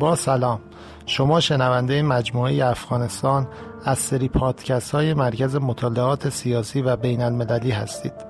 با سلام. شما شنونده مجموعه افغانستان از سری پادکست های مرکز مطالعات سیاسی و بین المللی هستید.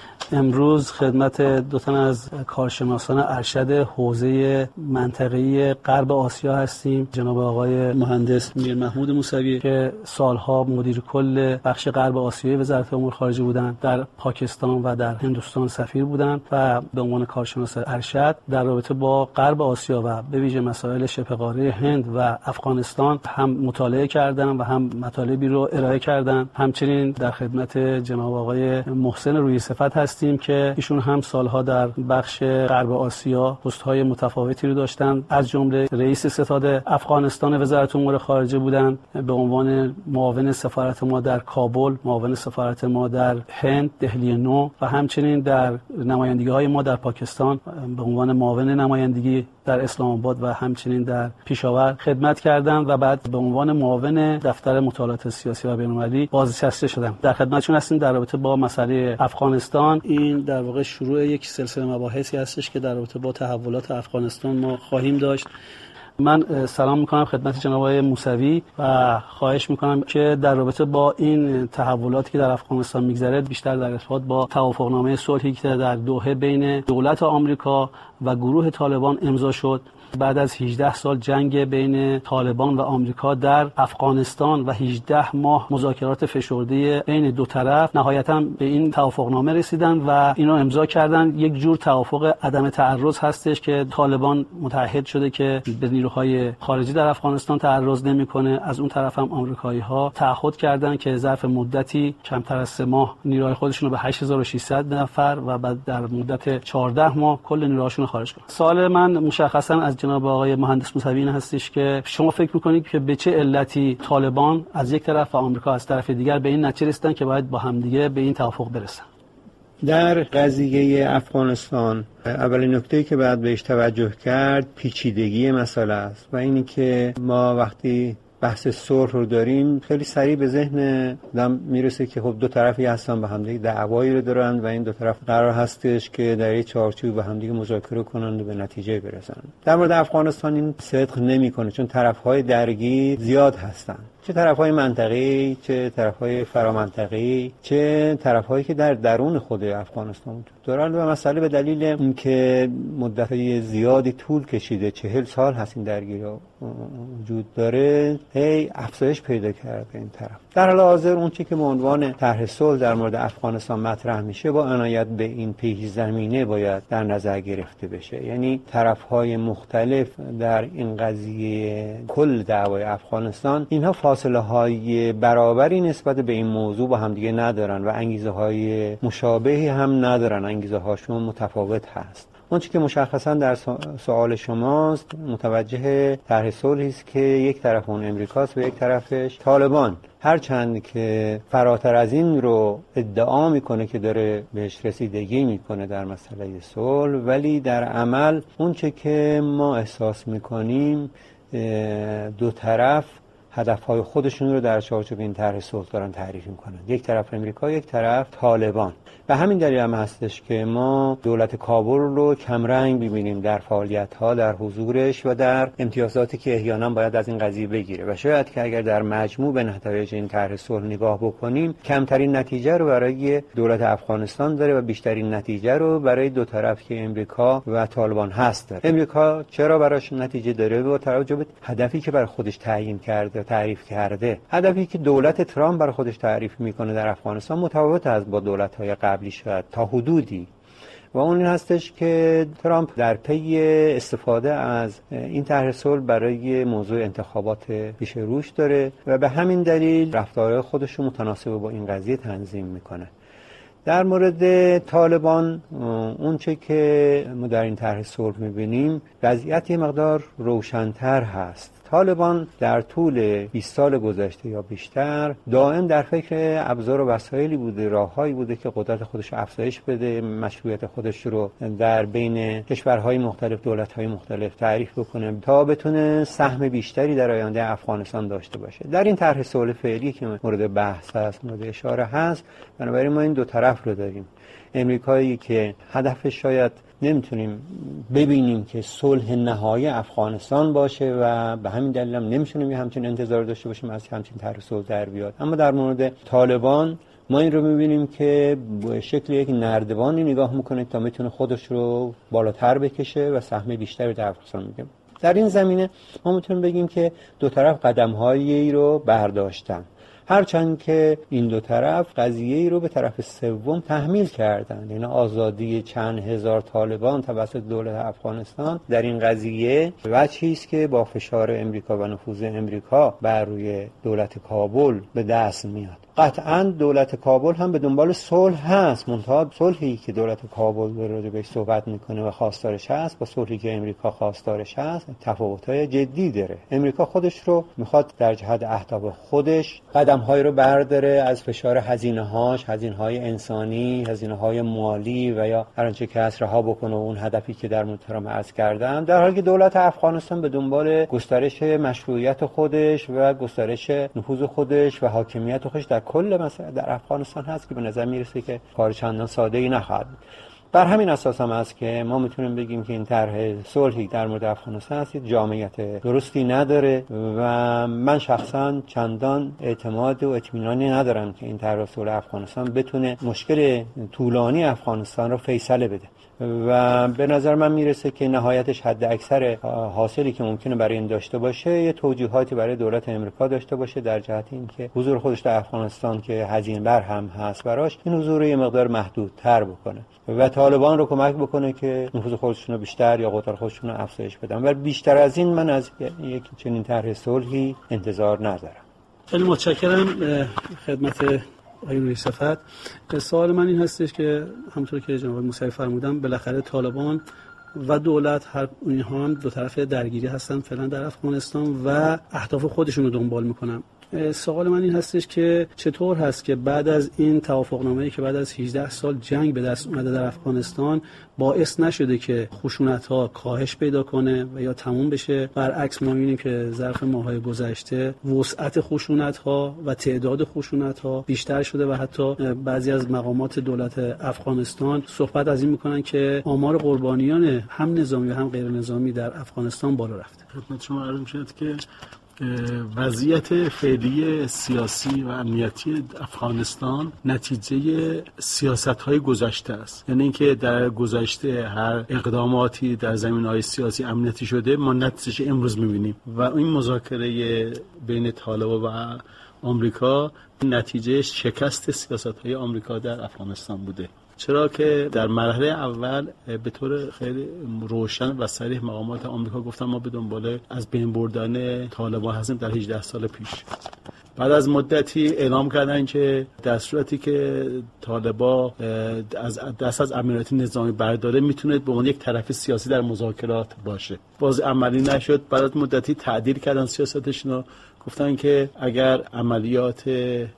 امروز خدمت دو تن از کارشناسان ارشد حوزه منطقه غرب آسیا هستیم. جناب آقای مهندس میر محمود موسوی که سالها مدیر کل بخش غرب آسیای وزارت امور خارجه بودند در پاکستان و در هندوستان سفیر بودند و به عنوان کارشناس ارشد در رابطه با غرب آسیا و به ویژه مسائل شبه قاره هند و افغانستان هم مطالعه کردن و هم مطالبی رو ارائه کردن همچنین در خدمت جناب آقای محسن روی صفت هست هستیم که ایشون هم سالها در بخش غرب آسیا پست های متفاوتی رو داشتن. از جمله رئیس ستاد افغانستان وزارت امور خارجه بودند به عنوان معاون سفارت ما در کابل معاون سفارت ما در هند دهلی نو و همچنین در نمایندگی های ما در پاکستان. به عنوان معاون نمایندگی در اسلام آباد و همچنین در پیشاور خدمت کردم و بعد به عنوان معاون دفتر مطالعات سیاسی و بین‌المللی بازنشسته شدم. در خدمتشون هستیم در رابطه با مسئله افغانستان. این در واقع شروع یک سلسله مباحثی هستش که در رابطه با تحولات افغانستان ما خواهیم داشت. من سلام می‌کنم خدمت جناب آقای موسوی و خواهش می‌کنم که در رابطه با این تحولاتی که در افغانستان میگذره بیشتر در ارتباط با توافقنامه صلحی که در دوحه بین دولت آمریکا و گروه طالبان امضا شد. بعد از 18 سال جنگ بین طالبان و آمریکا در افغانستان و 18 ماه مذاکرات فشرده بین دو طرف نهایتا به این توافقنامه رسیدن و اینو امضا کردن. یک جور توافق عدم تعرض هستش که طالبان متحد شده که به نیروهای خارجی در افغانستان تعرض نمی‌کنه. از اون طرف هم آمریکایی ها تعهد کردن که ظرف مدتی کمتر از سه ماه نیروهای خودشون رو به 8600 نفر و بعد در مدت 14 ماه کل نیروهاشون خارج کنن. سوال من مشخصا از جناب آقای مهندس موسوی هستش که شما فکر می‌کنید که به چه علتی طالبان از یک طرف و آمریکا از طرف دیگر به این نتیجه رسیدن که باید با همدیگه به این توافق برسن؟ در قضیه افغانستان اولین نکته که باید بهش توجه کرد پیچیدگی مسئله است و اینی که ما وقتی بحث صلح رو داریم خیلی سریع به ذهن دم می‌رسه که خب دو طرفی هستن به همدیگه دعوایی رو دارن و این دو طرف قرار هستش که در یک چارچوب به همدیگه مذاکره کنند و به نتیجه برسن. در مورد افغانستان این صدق نمی‌کنه چون طرفهای درگیر زیاد هستن. چه طرف های منطقی چه طرف های فرامنطقی چه طرف هایی که در درون خود افغانستان وجود دارن و مسئله به دلیل اینکه مدت زیادی طول کشیده چهل سال هست این درگیری وجود داره هی افزایش پیدا کرده این طرف. در حال حاضر اون چی که به عنوان طرح صلح در مورد افغانستان مطرح میشه با عنایت به این پیش زمینه باید در نظر گرفته بشه. یعنی طرف های مختلف در این قضیه کل دعوای افغانستان اینها فاصله های برابری نسبت به این موضوع با همدیگه ندارن و انگیزه های مشابهی هم ندارن. انگیزه هاشون متفاوت هست. اونچه که مشخصا در سوال شماست متوجه طرح صلحی است که یک طرف اون امریکاست و یک طرفش طالبان. هرچند که فراتر از این رو ادعا می‌کنه که داره بهش رسیدگی می‌کنه در مسئله صلح ولی در عمل اونچه که ما احساس می‌کنیم دو طرف هدفهای خودشون رو در چارچوب این طرح صلح دارن تعریف می‌کنن. یک طرف امریکا یک طرف طالبان. و همین دلیل هم هستش که ما دولت کابل رو کمرنگ ببینیم در فعالیت ها در حضورش و در امتیازاتی که احیانا باید از این قضیه بگیره. و شاید که اگر در مجموع به نتایج این طرح صلح نگاه بکنیم کمترین نتیجه رو برای دولت افغانستان داره و بیشترین نتیجه رو برای دو طرف که امریکا و طالبان هست داره. امریکا چرا براش نتیجه داره؟ با توجه به هدفی که برای خودش تعیین کرده تعریف کرده. هدفی که دولت ترامپ برای خودش تعریف می‌کنه در افغانستان متفاوت از با دولت های قبلی شاید تا حدودی. و اون این هستش که ترامپ در پی استفاده از این طرح صلح برای موضوع انتخابات پیش روش داره و به همین دلیل رفتارهای خودش رو متناسب با این قضیه تنظیم می‌کنه. در مورد طالبان اونچه که ما در این طرح صلح می‌بینیم وضعیت یه مقدار روشنتر هست. طالبان در طول 20 سال گذشته یا بیشتر دائم در فکر ابزار و وسایلی بوده راههایی بوده که قدرت خودش افزایش بده مشروعیت خودش رو در بین کشورهای مختلف دولت‌های مختلف تعریف بکنه تا بتونه سهم بیشتری در آینده افغانستان داشته باشه. در این طرح صلح فعلی که مورد بحث هست مورد اشاره هست بنابراین ما این دو طرف رو داریم. امریکایی که هدفش شاید نمی‌تونیم ببینیم که صلح نهایی افغانستان باشه و به همین دلیل هم نمی‌تونیم همچین انتظار داشته باشیم از همچین طرح صلح در بیاد. اما در مورد طالبان ما این رو می‌بینیم که به شکل یک نردبانی نگاه می‌کنه تا می‌تونه خودش رو بالاتر بکشه و سهم بیشتری در افغانستان میگه در این زمینه ما می‌تونیم بگیم که دو طرف قدم هایی رو برداشتن. هرچند که این دو طرف قضیه ای رو به طرف سوم تحمیل کردند. یعنی آزادی چند هزار طالبان توسط دولت افغانستان در این قضیه وجهی است که با فشار امریکا و نفوذ امریکا بر روی دولت کابل به دست میاد. قطعا دولت کابل هم به دنبال صلح هست. منتها صلحی که دولت کابل به راجبش صحبت می‌کنه و خواستارش هست با صلحی که امریکا خواستارش هست تفاوت‌های جدی داره. امریکا خودش رو می‌خواد در جهت اهداف خودش قدم های رو برداره از فشار هزینه هاش هزینه های انسانی هزینه های مالی و یا هر آنچه که هست رها بکنه اون هدفی که در محترم عرض کردم. در حالی که دولت افغانستان به دنبال گسترش مشروعیت خودش و گسترش نفوذ خودش و حاکمیت خودش در کل مسئله در افغانستان هست که به نظر می‌رسه که کار چندان ساده ای نخواهد بر همین اساس هم است که ما می‌تونیم بگیم که این طرح صلحی در مورد افغانستان هست جامعیت درستی نداره و من شخصا چندان اعتماد و اطمینانی ندارم که این طرح صلح افغانستان بتونه مشکل طولانی افغانستان رو فیصله بده. و به نظر من می‌رسه که نهایتش حد اکثر حاصلی که ممکنه برای این داشته باشه یه توجیهاتی برای دولت امریکا داشته باشه در جهت اینکه حضور خودش در افغانستان که هزینه بر هم هست براش این حضور یه مقدار محدود تر بکنه و طالبان رو کمک بکنه که نفوذ خودشون رو بیشتر یا قدرت خودشون رو افزایش بدن. و بیشتر از این من از یک چنین طرح صلحی انتظار ندارم. خیلی متشکرم خدمت آقای صفت. سوال من این هستش که همطور که جناب موسوی فرمودم بالاخره طالبان و دولت هر اینها هم دو طرف درگیری هستن فعلا در افغانستان و اهداف خودشون رو دنبال می‌کنن. سوال من این هستش که چطور هست که بعد از این توافقنامه‌ای که بعد از 18 سال جنگ به دست اومده در افغانستان باعث نشده که خشونت ها کاهش پیدا کنه و یا تموم بشه؟ برعکس ما می‌بینیم که ظرف ماهای گذشته وسعت خشونت ها و تعداد خشونت ها بیشتر شده و حتی بعضی از مقامات دولت افغانستان صحبت از این می‌کنن که آمار قربانیان هم نظامی و هم غیر نظامی در افغانستان بالا رفته. خدمت شما عرض شد که وضعیت فعلی سیاسی و امنیتی افغانستان نتیجه سیاست های گذشته است. یعنی اینکه در گذشته هر اقداماتی در زمین های سیاسی امنیتی شده ما نتیجه امروز می‌بینیم. و این مذاکره بین طالب و آمریکا نتیجه شکست سیاست های آمریکا در افغانستان بوده. چرا که در مرحله اول به طور خیلی روشن و صریح مقامات آمریکا گفتن ما به دنبال از بین بردن طالبان هستیم در 18 سال پیش. بعد از مدتی اعلام کردن که در صورتی که طالبا از دست از امنیت نظامی برداره می‌تونه به عنوان یک طرف سیاسی در مذاکرات باشه. باز عملی نشد. بعد از مدتی تعدیل کردن سیاستشون گفتن که اگر عملیات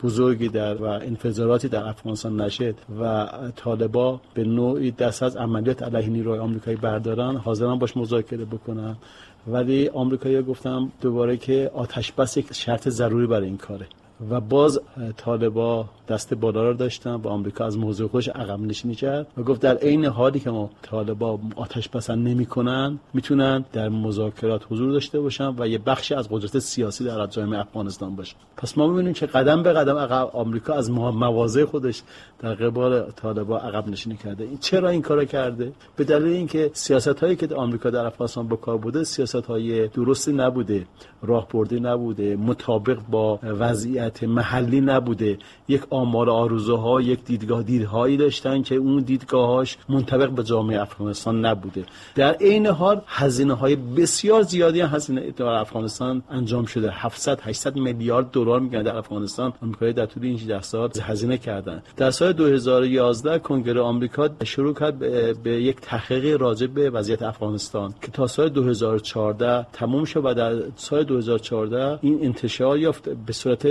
بزرگی در و انفجاراتی در افغانستان نشد و طالبا به نوعی دست از عملیات علیه نیروهای آمریکایی بردارن حاضرن باش مذاکره بکنن. ولی آمریکایی گفتم دوباره که آتش بس یک شرط ضروری برای این کاره. و باز طالبا دست بالا رو داشتن و آمریکا از موضوع خودش عقب نشینی کرد و گفت در عین حالی که ما طالبا آتش پسند نمی‌کنن می‌تونن در مذاکرات حضور داشته باشن و یه بخشی از قدرت سیاسی در جامعه افغانستان باشه پس ما می‌بینیم که قدم به قدم عقب آمریکا از مواضع خودش در قبال طالبا عقب نشینی کرده. این چرا این کارو کرده؟ به دلیل اینکه سیاست هایی که آمریکا در افغانستان به کار بوده سیاست های درستی نبوده راهبردی نبوده مطابق با وضعیت محلی نبوده. یک آمار آرزوها یک دیدگاه دیدهایی داشتن که اون دیدگاهاش منطبق به جامعه افغانستان نبوده. در عین حال هزینه های بسیار زیادی هزینه در افغانستان انجام شده. 700 800 میلیارد دلار میگن در افغانستان. آمریکایی در طول این 10 سال هزینه کردن. در سال 2011 کنگره آمریکا شروع کرد به یک تحقیق راجع به وضعیت افغانستان که تا سال 2014 تموم شد و در سال 2014 این انتشار یافت. به صورت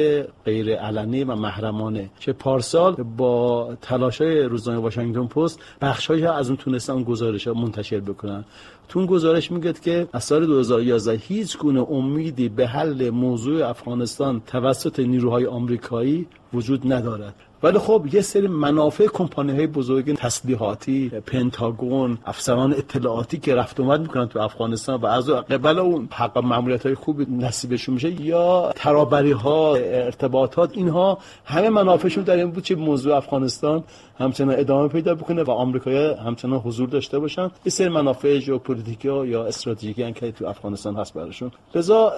غیر علنی و محرمانه. که پارسال با تلاش‌های روزنامه واشنگتن پست بخش‌هایی از اون تونستن گزارش منتشر بکنن. تو اون گزارش میگه که از سال 2011 هیچ گونه امیدی به حل موضوع افغانستان توسط نیروهای آمریکایی وجود ندارد. ولی خب یه سری منافع کمپانی های بزرگ تسلیحاتی پنتاگون افسران اطلاعاتی که رفت اومد می‌کنن تو افغانستان و از قبل اون حق معمولیت های خوب نصیبشون میشه یا ترابری ها ارتباطات اینها همه منافعشون در این بود که موضوع افغانستان همچنان ادامه پیدا بکنه و آمریکایی همچنان حضور داشته باشن. یه سری منافع ژئوپلیتیکی یا استراتژیکی که تو افغانستان هست براشون. لذا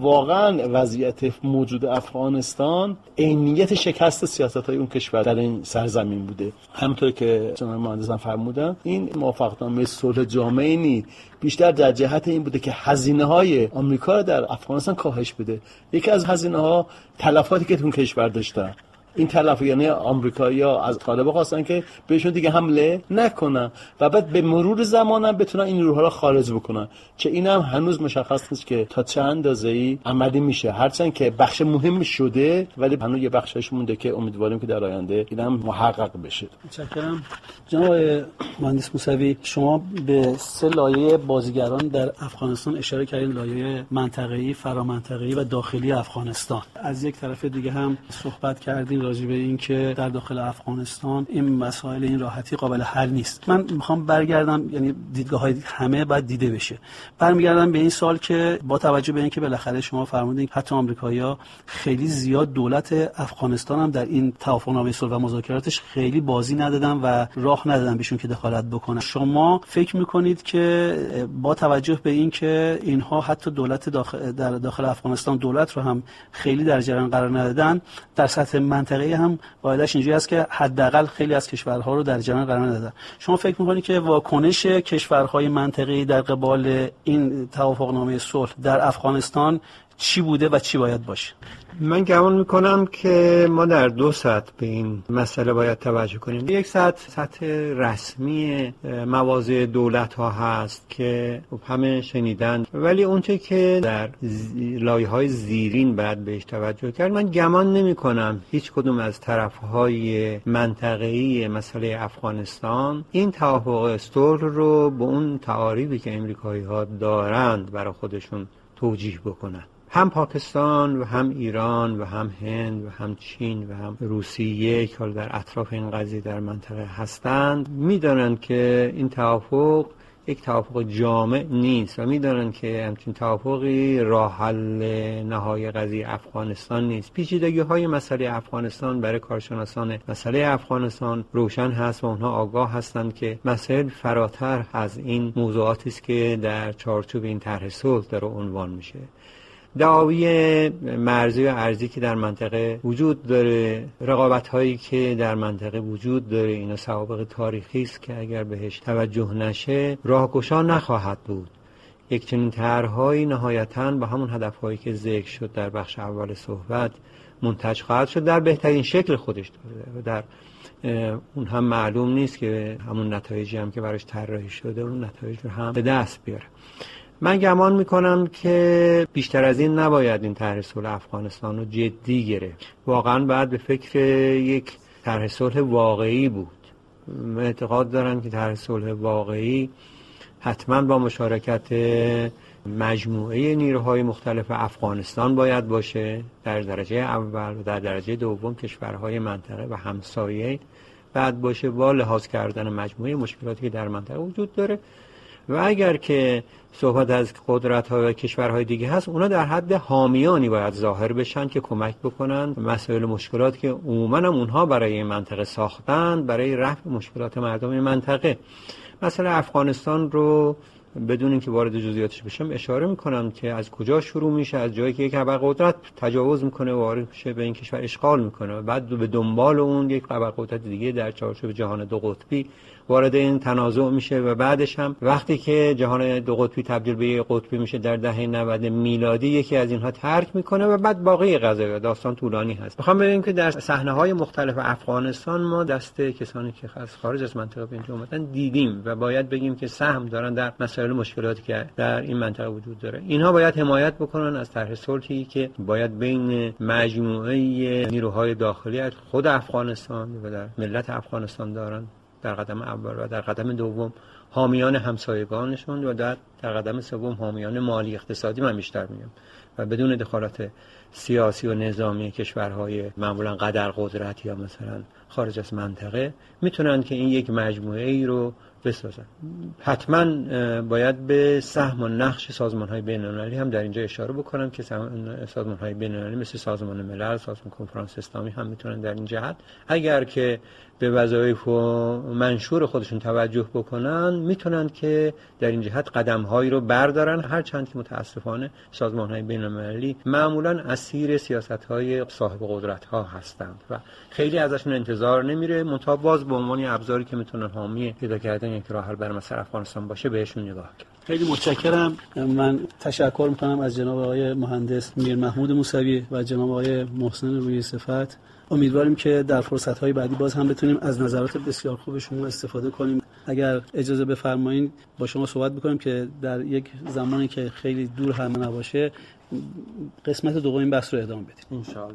واقعا وضعیت موجود افغانستان عینیت شکست سیاست های کشور در این سرزمین بوده. همطور که جناب مهندسان فرمودن این موافقتنامه صلح جامعه نی بیشتر در جهت این بوده که هزینه های آمریکا در افغانستان کاهش بده. یکی از هزینه ها تلفاتی که اون کشور داشتن. این تلف یعنی آمریکایی‌ها از طالبان خواستن که بهشون دیگه حمله نکنن و بعد به مرور زمان هم بتونن این نیروها رو خارج بکنن. این هم هنوز مشخص نیست که تا چند اندازه ای عملی میشه. هرچند که بخش مهم شده ولی هنوز یه بخشش مونده که امیدواریم که در آینده این هم محقق بشه. متشکرم. جناب مهندس موسوی شما به سه لایه بازیگران در افغانستان اشاره کردین لایه منطقه‌ای فرامنطقه‌ای و داخلی افغانستان. از یک طرف دیگه هم صحبت کردیم. راجع به این که در داخل افغانستان این مسائل این راحتی قابل حل نیست. من می‌خوام برگردم یعنی دیدگاه های همه باید دیده بشه. برمیگردم به این سال که با توجه به اینکه بالاخره شما فرمودین حتی آمریکایی‌ها خیلی زیاد دولت افغانستان هم در این توافقنامه صلح و مذاکراتش خیلی بازی ندادن و راه ندادن بهشون که دخالت بکنن. شما فکر می‌کنید که با توجه به اینکه اینها حتی دولت داخل در داخل افغانستان دولت رو هم خیلی در جریان قرار ندادن در سطح منطقه هم قاعدش اینجوری است که حداقل خیلی از کشورها رو در جریان قرار ندادن. شما فکر می‌کنید که واکنش کشورهای منطقه‌ای در قبال این توافقنامه صلح در افغانستان چی بوده و چی باید باشه. من گمان می‌کنم که ما در دو سطح به این مسئله باید توجه کنیم. یک سطح سطح رسمی مواضع دولت ها هست که خب همه شنیدن. ولی اونچه که در لایه های زیرین بعد بهش توجه کرد من گمان نمی کنم هیچ کدوم از طرف های منطقه‌ای مسئله افغانستان این توافق صلح رو به اون تعاریبی که امریکایی ها دارند برای خودشون توجیه بکنن. هم پاکستان و هم ایران و هم هند و هم چین و هم روسیه که حال در اطراف این قضیه در منطقه هستند. می‌دانند که این توافق یک توافق جامع نیست و می‌دانند که همچین توافقی راه حل نهای قضیه افغانستان نیست. پیچیدگی های مسئله افغانستان برای کارشناسان مسئله افغانستان روشن هست و اونها آگاه هستند که مسائل فراتر از این موضوعاتی است که در چارچوب این طرح صلح در عنوان میشه. دعاوی مرزی و ارزی که در منطقه وجود داره رقابت هایی که در منطقه وجود داره اینا سوابق تاریخی است که اگر بهش توجه نشه راهگشا نخواهد بود. یک چنین طرحهایی نهایتا به همون هدفهایی که ذکر شد در بخش اول صحبت منتج خواهد شد در بهترین شکل خودش. داره و در اون هم معلوم نیست که همون نتایجی هم که براش طراحی شده اون نتایج رو هم به دست بیاره. من گمان می‌کنم که بیشتر از این نباید این طرح صلح افغانستان رو جدی گرفت. واقعا باید به فکر یک طرح صلح واقعی بود. من اعتقاد دارم که طرح صلح واقعی حتما با مشارکت مجموعه نیروهای مختلف افغانستان باید باشه. در درجه اول و در درجه دوم کشورهای منطقه و همسایه. بعد باشه با لحاظ کردن مجموعه مشکلاتی که در منطقه وجود داره. و اگر که صحبت از قدرت ها و کشورهای دیگه هست اونا در حد حامیانی باید ظاهر بشن که کمک بکنن. مسائل مشکلات که عموما هم اونها برای این منطقه ساختن برای رفع مشکلات مردم این منطقه. مثلا افغانستان رو بدون اینکه وارد جزئیاتش بشم اشاره می‌کنم که از کجا شروع میشه؟ از جایی که یک قدرت تجاوز می‌کنه وارد میشه به این کشور اشغال می‌کنه بعد به دنبال اون یک قدرت دیگه در چارچوب جهان دو قطبی وارد این تنازع میشه و بعدش هم وقتی که جهان دو قطبی تبدیل به یک قطبی میشه در دهه 90 میلادی یکی از اینها ترک می‌کنه و بعد باقی قضایا داستان طولانی هست. می‌خوام ببینیم که در صحنه های مختلف افغانستان ما دست کسانی که از خارج از منطقه به اینجا اومدن دیدیم و باید بگیم که سهم دارن در مسائل مشکلاتی که در این منطقه وجود داره. اینها باید حمایت بکنن از طرح صلحی که باید بین مجموعه نیروهای داخلی خود افغانستان و در ملت افغانستان دارن در قدم اول و در قدم دوم حامیان همسایگانشون و در در قدم سوم حامیان مالی اقتصادی من بیشتر میگم. و بدون دخالت سیاسی و نظامی کشورهای معمولا قدر قدرت یا مثلا خارج از منطقه می‌تونن که این یک مجموعه ای رو بسازن. حتما باید به سهم و نقش سازمان های بین هم در اینجا اشاره بکنم که سازمان های بین مثل سازمان ملل سازمان کنفرانس اسلامی هم می‌تونن در این جهت. اگر که به وظایف و منشور خودشون توجه بکنن می‌تونن که در این جهت قدم هایی رو بردارن هرچند که متاسفانه سازمان های بین المللی معمولا اسیر سیاست های صاحب قدرت ها هستند و خیلی ازشون انتظار نمیره. منتها باز به عنوان ابزاری که می‌تونن حامی پیدا کردن یک راه حل برای مسئله افغانستان باشه بهشون نگاه کرد. خیلی متشکرم. من تشکر می‌کنم از جناب آقای مهندس میر محمود موسوی و جناب آقای محسن روی صفت. امیدواریم که در فرصت های بعدی باز هم بتونیم از نظرات بسیار خوب شما استفاده کنیم. اگر اجازه بفرمایید با شما صحبت بکنیم که در یک زمانی که خیلی دور هم نباشه قسمت دوم این بحث رو ادامه بدیم.